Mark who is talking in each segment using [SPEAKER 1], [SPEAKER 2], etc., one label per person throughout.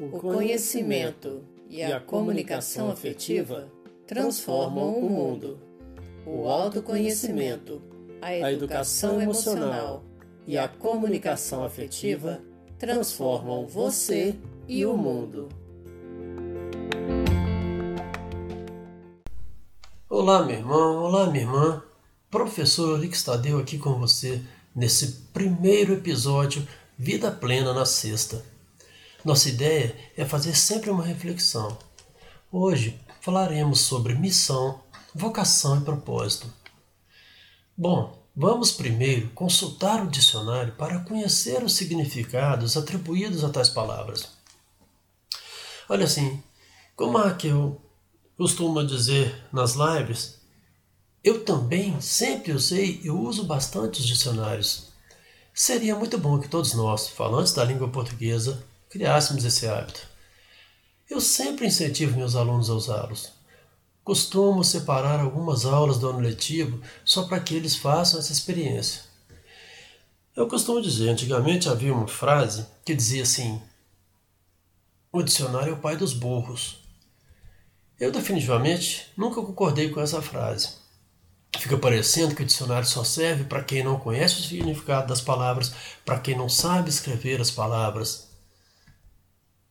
[SPEAKER 1] O conhecimento e a comunicação afetiva transformam o mundo. O autoconhecimento, a educação emocional e a comunicação afetiva transformam você e o mundo.
[SPEAKER 2] Olá, meu irmão, olá, minha irmã. Professor Olix Tadeu aqui com você nesse primeiro episódio Vida Plena na Sexta. Nossa ideia é fazer sempre uma reflexão. Hoje falaremos sobre missão, vocação e propósito. Bom, vamos primeiro consultar o dicionário para conhecer os significados atribuídos a tais palavras. Olha assim, como a Raquel costuma dizer nas lives, eu também sempre usei e uso bastante os dicionários. Seria muito bom que todos nós, falantes da língua portuguesa, criássemos esse hábito. Eu sempre incentivo meus alunos a usá-los. Costumo separar algumas aulas do ano letivo só para que eles façam essa experiência. Eu costumo dizer, antigamente havia uma frase que dizia assim: O dicionário é o pai dos burros. Eu definitivamente nunca concordei com essa frase. Fica parecendo que o dicionário só serve para quem não conhece o significado das palavras, para quem não sabe escrever as palavras.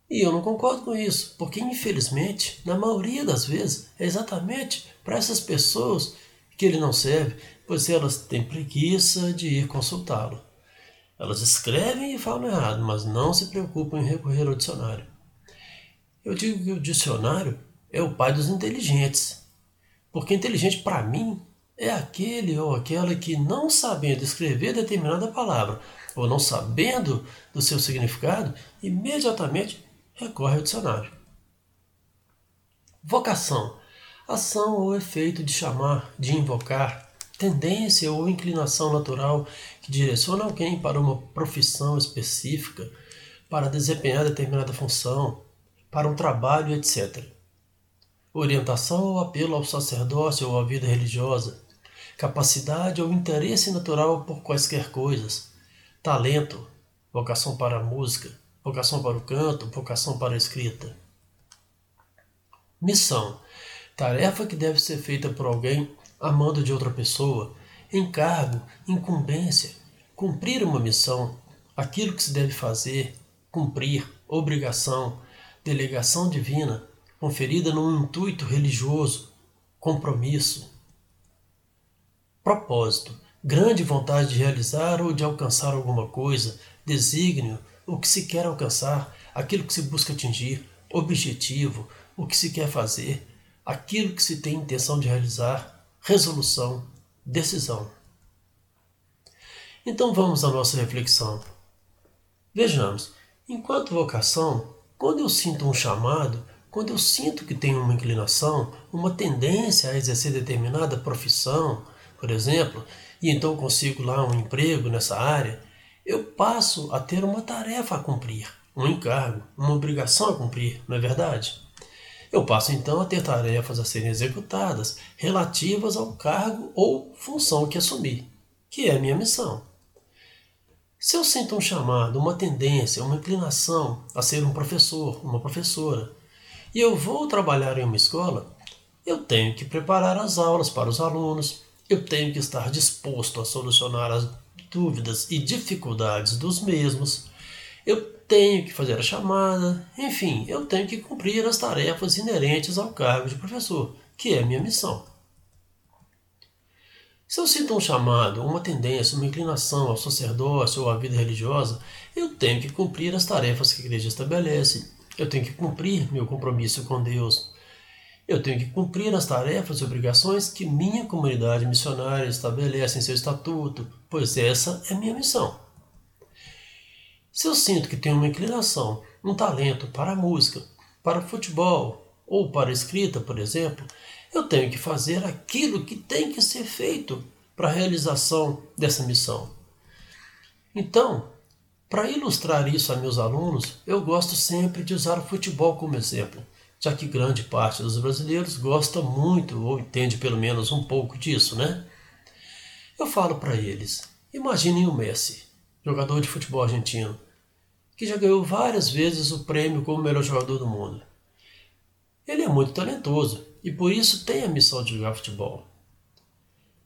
[SPEAKER 2] E eu não concordo com isso, porque infelizmente, na maioria das vezes, é exatamente para essas pessoas que ele não serve, pois elas têm preguiça de ir consultá-lo. Elas escrevem e falam errado, mas não se preocupam em recorrer ao dicionário. Eu digo que o dicionário é o pai dos inteligentes, porque inteligente para mim é aquele ou aquela que, não sabendo escrever determinada palavra ou não sabendo do seu significado, imediatamente recorre ao dicionário. Vocação ação ou efeito de chamar, de invocar, tendência ou inclinação natural que direciona alguém para uma profissão específica, para desempenhar determinada função, para um trabalho, etc. Orientação ou apelo ao sacerdócio ou à vida religiosa, capacidade ou interesse natural por quaisquer coisas, talento, vocação para a música, vocação para o canto, vocação para a escrita. Missão tarefa que deve ser feita por alguém a mando de outra pessoa, encargo, incumbência, cumprir uma missão, aquilo que se deve fazer, cumprir, obrigação, delegação divina, conferida num intuito religioso, compromisso. Propósito, grande vontade de realizar ou de alcançar alguma coisa, desígnio, o que se quer alcançar, aquilo que se busca atingir, objetivo, o que se quer fazer, aquilo que se tem intenção de realizar, resolução, decisão. Então vamos à nossa reflexão. Vejamos, enquanto vocação, quando eu sinto um chamado, quando eu sinto que tenho uma inclinação, uma tendência a exercer determinada profissão, por exemplo, e então consigo lá um emprego nessa área, eu passo a ter uma tarefa a cumprir, um encargo, uma obrigação a cumprir, não é verdade? Eu passo então a ter tarefas a serem executadas relativas ao cargo ou função que assumi, que é a minha missão. Se eu sinto um chamado, uma tendência, uma inclinação a ser um professor, uma professora, e eu vou trabalhar em uma escola, eu tenho que preparar as aulas para os alunos, eu tenho que estar disposto a solucionar as dúvidas e dificuldades dos mesmos, eu tenho que fazer a chamada, enfim, eu tenho que cumprir as tarefas inerentes ao cargo de professor, que é minha missão. Se eu sinto um chamado, uma tendência, uma inclinação ao sacerdócio ou à vida religiosa, eu tenho que cumprir as tarefas que a igreja estabelece, eu tenho que cumprir meu compromisso com Deus, eu tenho que cumprir as tarefas e obrigações que minha comunidade missionária estabelece em seu estatuto, pois essa é minha missão. Se eu sinto que tenho uma inclinação, um talento para a música, para o futebol ou para a escrita, por exemplo, eu tenho que fazer aquilo que tem que ser feito para a realização dessa missão. Então, para ilustrar isso a meus alunos, eu gosto sempre de usar o futebol como exemplo já que grande parte dos brasileiros gosta muito ou entende pelo menos um pouco disso, né? Eu falo para eles: imaginem o Messi, jogador de futebol argentino, que já ganhou várias vezes o prêmio como melhor jogador do mundo. Ele é muito talentoso e por isso tem a missão de jogar futebol.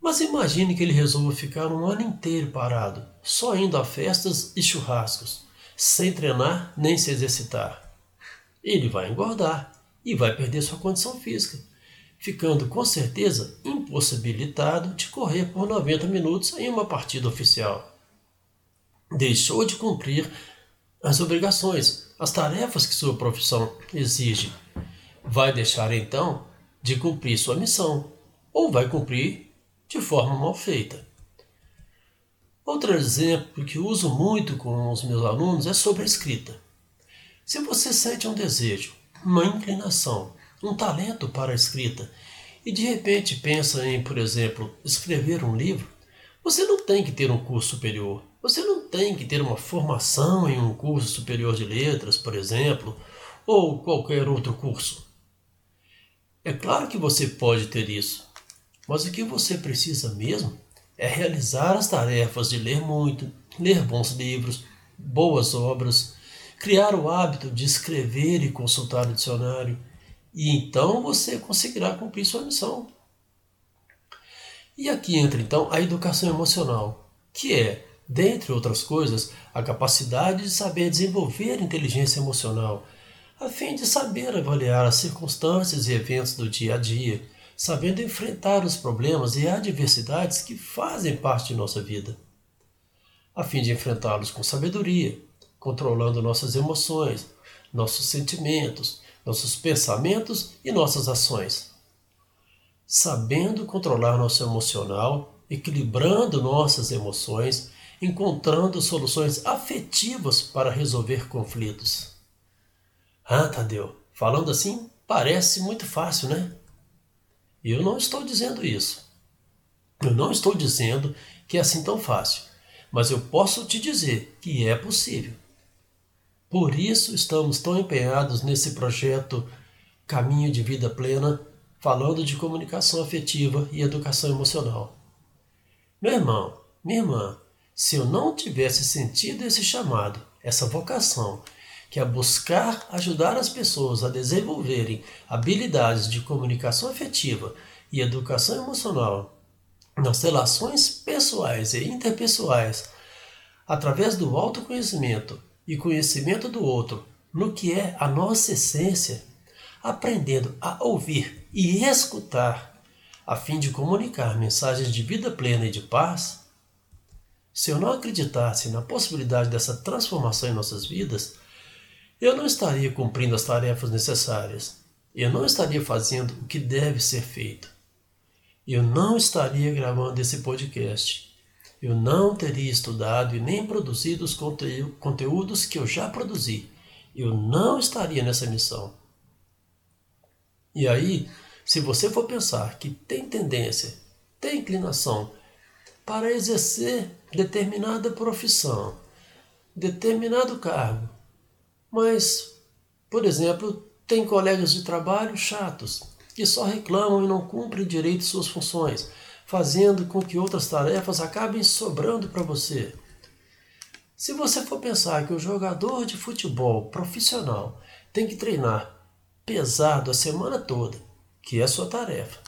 [SPEAKER 2] Mas imagine que ele resolva ficar um ano inteiro parado, só indo a festas e churrascos, sem treinar nem se exercitar. Ele vai engordar e vai perder sua condição física, ficando com certeza impossibilitado de correr por 90 minutos em uma partida oficial. Deixou de cumprir as obrigações, as tarefas que sua profissão exige. Vai deixar então de cumprir sua missão, ou vai cumprir de forma mal feita. Outro exemplo que uso muito com os meus alunos é sobre a escrita. Se você sente um desejo, uma inclinação, um talento para a escrita e de repente pensa em, por exemplo, escrever um livro, você não tem que ter um curso superior. Você não tem que ter uma formação em um curso superior de letras, por exemplo, ou qualquer outro curso. É claro que você pode ter isso, mas o que você precisa mesmo é realizar as tarefas de ler muito, ler bons livros, boas obras, criar o hábito de escrever e consultar o dicionário, e então você conseguirá cumprir sua missão. E aqui entra então a educação emocional, que é dentre outras coisas, a capacidade de saber desenvolver inteligência emocional, a fim de saber avaliar as circunstâncias e eventos do dia a dia, sabendo enfrentar os problemas e adversidades que fazem parte de nossa vida, a fim de enfrentá-los com sabedoria, controlando nossas emoções, nossos sentimentos, nossos pensamentos e nossas ações. Sabendo controlar nosso emocional, equilibrando nossas emoções encontrando soluções afetivas para resolver conflitos. Ah, Tadeu, falando assim parece muito fácil, né? Eu não estou dizendo isso. Eu não estou dizendo que é assim tão fácil, mas eu posso te dizer que é possível. Por isso estamos tão empenhados nesse projeto Caminho de Vida Plena, falando de comunicação afetiva e educação emocional. Meu irmão, minha irmã, se eu não tivesse sentido esse chamado, essa vocação, que é buscar ajudar as pessoas a desenvolverem habilidades de comunicação afetiva e educação emocional nas relações pessoais e interpessoais, através do autoconhecimento e conhecimento do outro, no que é a nossa essência, aprendendo a ouvir e escutar, a fim de comunicar mensagens de vida plena e de paz, se eu não acreditasse na possibilidade dessa transformação em nossas vidas, eu não estaria cumprindo as tarefas necessárias. Eu não estaria fazendo o que deve ser feito. Eu não estaria gravando esse podcast. Eu não teria estudado e nem produzido os conteúdos que eu já produzi. Eu não estaria nessa missão. E aí, se você for pensar que tem tendência, tem inclinação para exercer determinada profissão, determinado cargo. Mas, por exemplo, tem colegas de trabalho chatos que só reclamam e não cumprem direito suas funções, fazendo com que outras tarefas acabem sobrando para você. Se você for pensar que o jogador de futebol profissional tem que treinar pesado a semana toda, que é sua tarefa,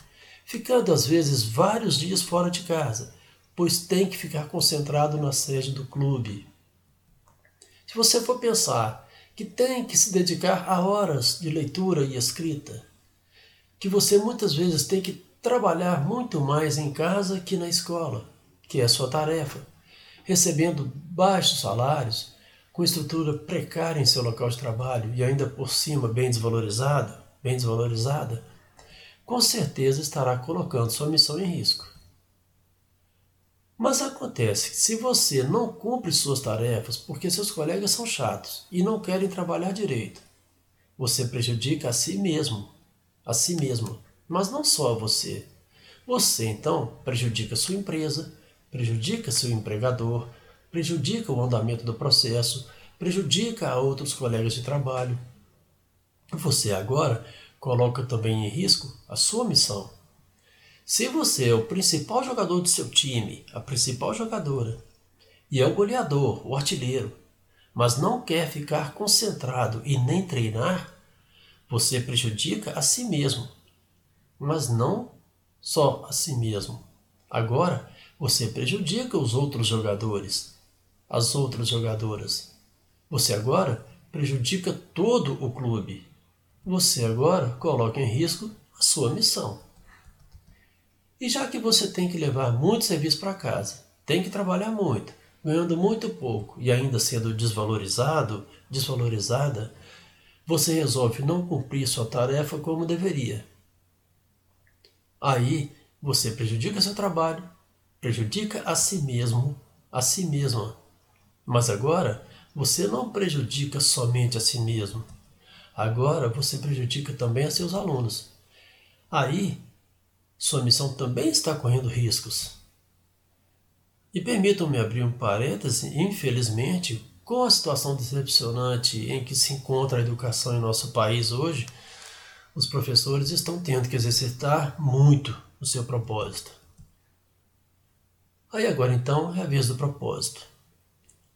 [SPEAKER 2] ficando às vezes vários dias fora de casa, pois tem que ficar concentrado na sede do clube. Se você for pensar que tem que se dedicar a horas de leitura e escrita, que você muitas vezes tem que trabalhar muito mais em casa que na escola, que é a sua tarefa, recebendo baixos salários, com estrutura precária em seu local de trabalho e ainda por cima bem desvalorizada, bem desvalorizada, com certeza estará colocando sua missão em risco. Mas acontece que se você não cumpre suas tarefas porque seus colegas são chatos e não querem trabalhar direito, você prejudica a si mesmo, a si mesmo, mas não só a você. Você então prejudica sua empresa, prejudica seu empregador, prejudica o andamento do processo, prejudica a outros colegas de trabalho. Você agora coloca também em risco a sua missão. Se você é o principal jogador do seu time, a principal jogadora, e é o goleador, o artilheiro, mas não quer ficar concentrado e nem treinar, você prejudica a si mesmo. Mas não só a si mesmo. Agora você prejudica os outros jogadores, as outras jogadoras. Você agora prejudica todo o clube. Você agora coloca em risco a sua missão. E já que você tem que levar muito serviço para casa, tem que trabalhar muito, ganhando muito pouco e ainda sendo desvalorizado, desvalorizada, você resolve não cumprir sua tarefa como deveria. Aí você prejudica seu trabalho, prejudica a si mesmo, a si mesma. Mas agora você não prejudica somente a si mesmo. Agora você prejudica também a seus alunos. Aí sua missão também está correndo riscos. E permitam-me abrir um parêntese, infelizmente, com a situação decepcionante em que se encontra a educação em nosso país hoje, os professores estão tendo que exercitar muito o seu propósito. Aí agora então é a vez do propósito,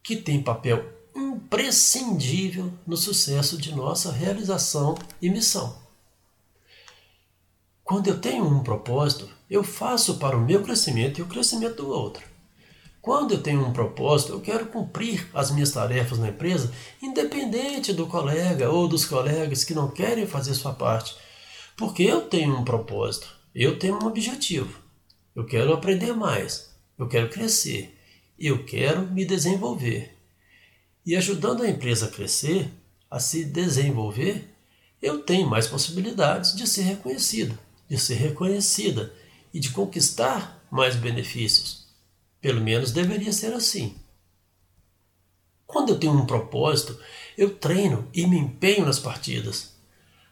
[SPEAKER 2] que tem papel imprescindível no sucesso de nossa realização e missão. Quando eu tenho um propósito, eu faço para o meu crescimento e o crescimento do outro. Quando eu tenho um propósito, eu quero cumprir as minhas tarefas na empresa, independente do colega ou dos colegas que não querem fazer sua parte. Porque eu tenho um propósito, eu tenho um objetivo. Eu quero aprender mais, eu quero crescer, eu quero me desenvolver. E ajudando a empresa a crescer, a se desenvolver, eu tenho mais possibilidades de ser reconhecido, de ser reconhecida e de conquistar mais benefícios. Pelo menos deveria ser assim. Quando eu tenho um propósito, eu treino e me empenho nas partidas.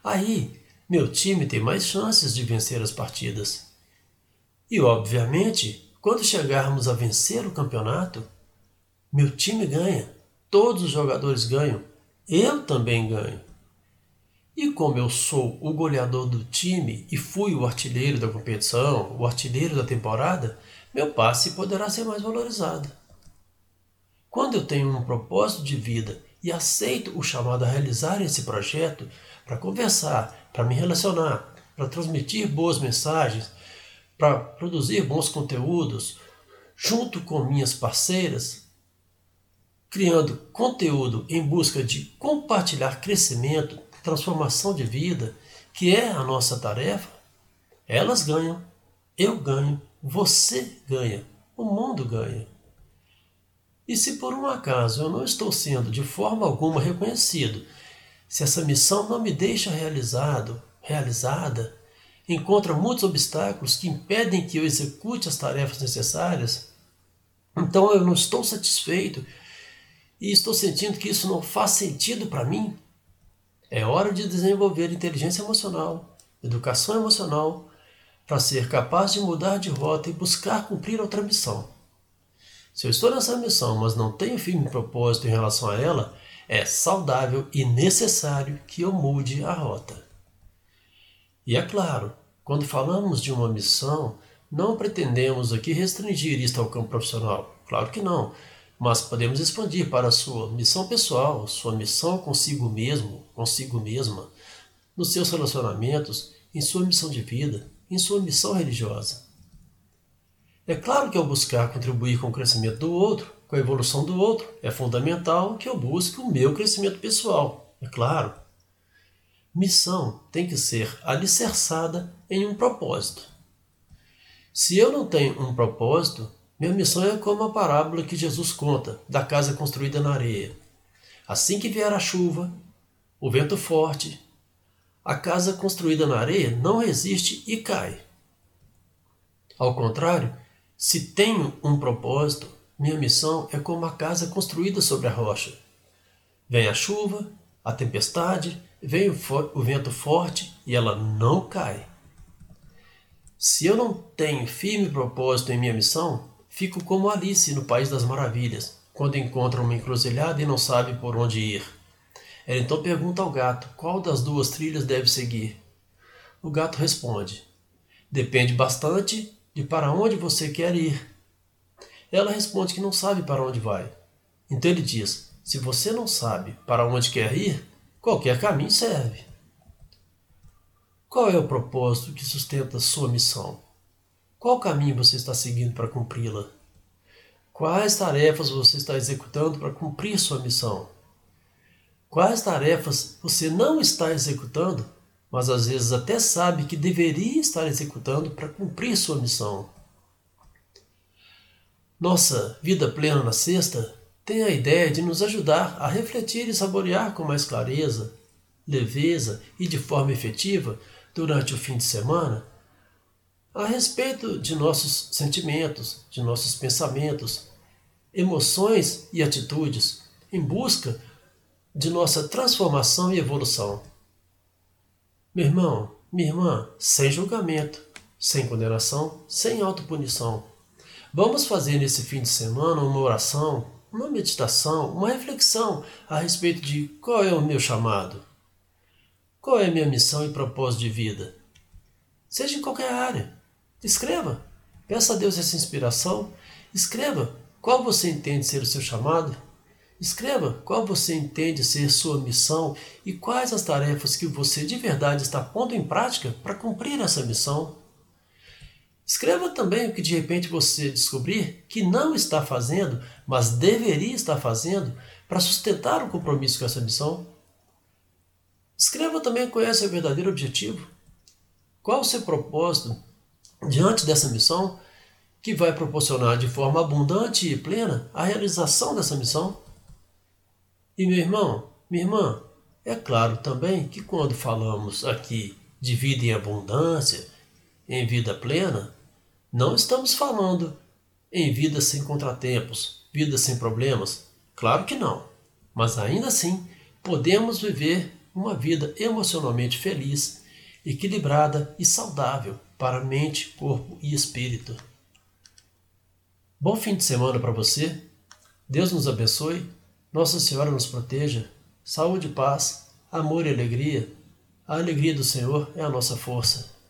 [SPEAKER 2] Aí, meu time tem mais chances de vencer as partidas. E, obviamente, quando chegarmos a vencer o campeonato, meu time ganha, todos os jogadores ganham, eu também ganho. E como eu sou o goleador do time e fui o artilheiro da competição, o artilheiro da temporada, meu passe poderá ser mais valorizado. Quando eu tenho um propósito de vida e aceito o chamado a realizar esse projeto para conversar, para me relacionar, para transmitir boas mensagens, para produzir bons conteúdos, junto com minhas parceiras, criando conteúdo em busca de compartilhar crescimento, transformação de vida, que é a nossa tarefa, elas ganham, eu ganho você ganha, o mundo ganha. E se por um acaso eu não estou sendo de forma alguma reconhecido, se essa missão não me deixa realizado, realizada, encontra muitos obstáculos que impedem que eu execute as tarefas necessárias, então eu não estou satisfeito e estou sentindo que isso não faz sentido para mim, é hora de desenvolver inteligência emocional, educação emocional, para ser capaz de mudar de rota e buscar cumprir outra missão. Se eu estou nessa missão, mas não tenho firme propósito em relação a ela, é saudável e necessário que eu mude a rota. E é claro, quando falamos de uma missão, não pretendemos aqui restringir isto ao campo profissional. Claro que não. Mas podemos expandir para a sua missão pessoal, sua missão consigo mesmo, consigo mesma, nos seus relacionamentos, em sua missão de vida, em sua missão religiosa. É claro que ao buscar contribuir com o crescimento do outro, com a evolução do outro, é fundamental que eu busque o meu crescimento pessoal, é claro. Missão tem que ser alicerçada em um propósito. Se eu não tenho um propósito, minha missão é como a parábola que Jesus conta da casa construída na areia. Assim que vier a chuva, o vento forte, a casa construída na areia não resiste e cai. Ao contrário, se tenho um propósito, minha missão é como a casa construída sobre a rocha. Vem a chuva, a tempestade, vem o, o vento forte e ela não cai. Se eu não tenho firme propósito em minha missão, fico como Alice no País das Maravilhas, quando encontra uma encruzilhada e não sabe por onde ir. Ela então pergunta ao gato qual das duas trilhas deve seguir. O gato responde: Depende bastante de para onde você quer ir. Ela responde que não sabe para onde vai. Então ele diz: se você não sabe para onde quer ir, qualquer caminho serve. Qual é o propósito que sustenta sua missão? Qual caminho você está seguindo para cumpri-la? Quais tarefas você está executando para cumprir sua missão? Quais tarefas você não está executando, mas às vezes até sabe que deveria estar executando para cumprir sua missão? Nossa vida plena na sexta tem a ideia de nos ajudar a refletir e saborear com mais clareza, leveza e de forma efetiva durante o fim de semana a respeito de nossos sentimentos, de nossos pensamentos, emoções e atitudes em busca de nossa transformação e evolução. Meu irmão, minha irmã, sem julgamento, sem condenação, sem autopunição. Vamos fazer nesse fim de semana uma oração, uma meditação, uma reflexão a respeito de qual é o meu chamado, qual é a minha missão e propósito de vida. Seja em qualquer área. Escreva. Peça a Deus essa inspiração. Escreva qual você entende ser o seu chamado. Escreva qual você entende ser sua missão e quais as tarefas que você de verdade está pondo em prática para cumprir essa missão. Escreva também o que de repente você descobrir que não está fazendo, mas deveria estar fazendo para sustentar o compromisso com essa missão. Escreva também qual é seu verdadeiro objetivo. Qual o seu propósito diante dessa missão que vai proporcionar de forma abundante e plena a realização dessa missão? E meu irmão, minha irmã, é claro também que quando falamos aqui de vida em abundância, em vida plena, não estamos falando em vida sem contratempos, vida sem problemas. Claro que não. Mas ainda assim, podemos viver uma vida emocionalmente feliz, equilibrada e saudável para mente, corpo e espírito. Bom fim de semana para você. Deus nos abençoe. Nossa Senhora nos proteja. Saúde paz, amor e alegria. A alegria do Senhor é a nossa força.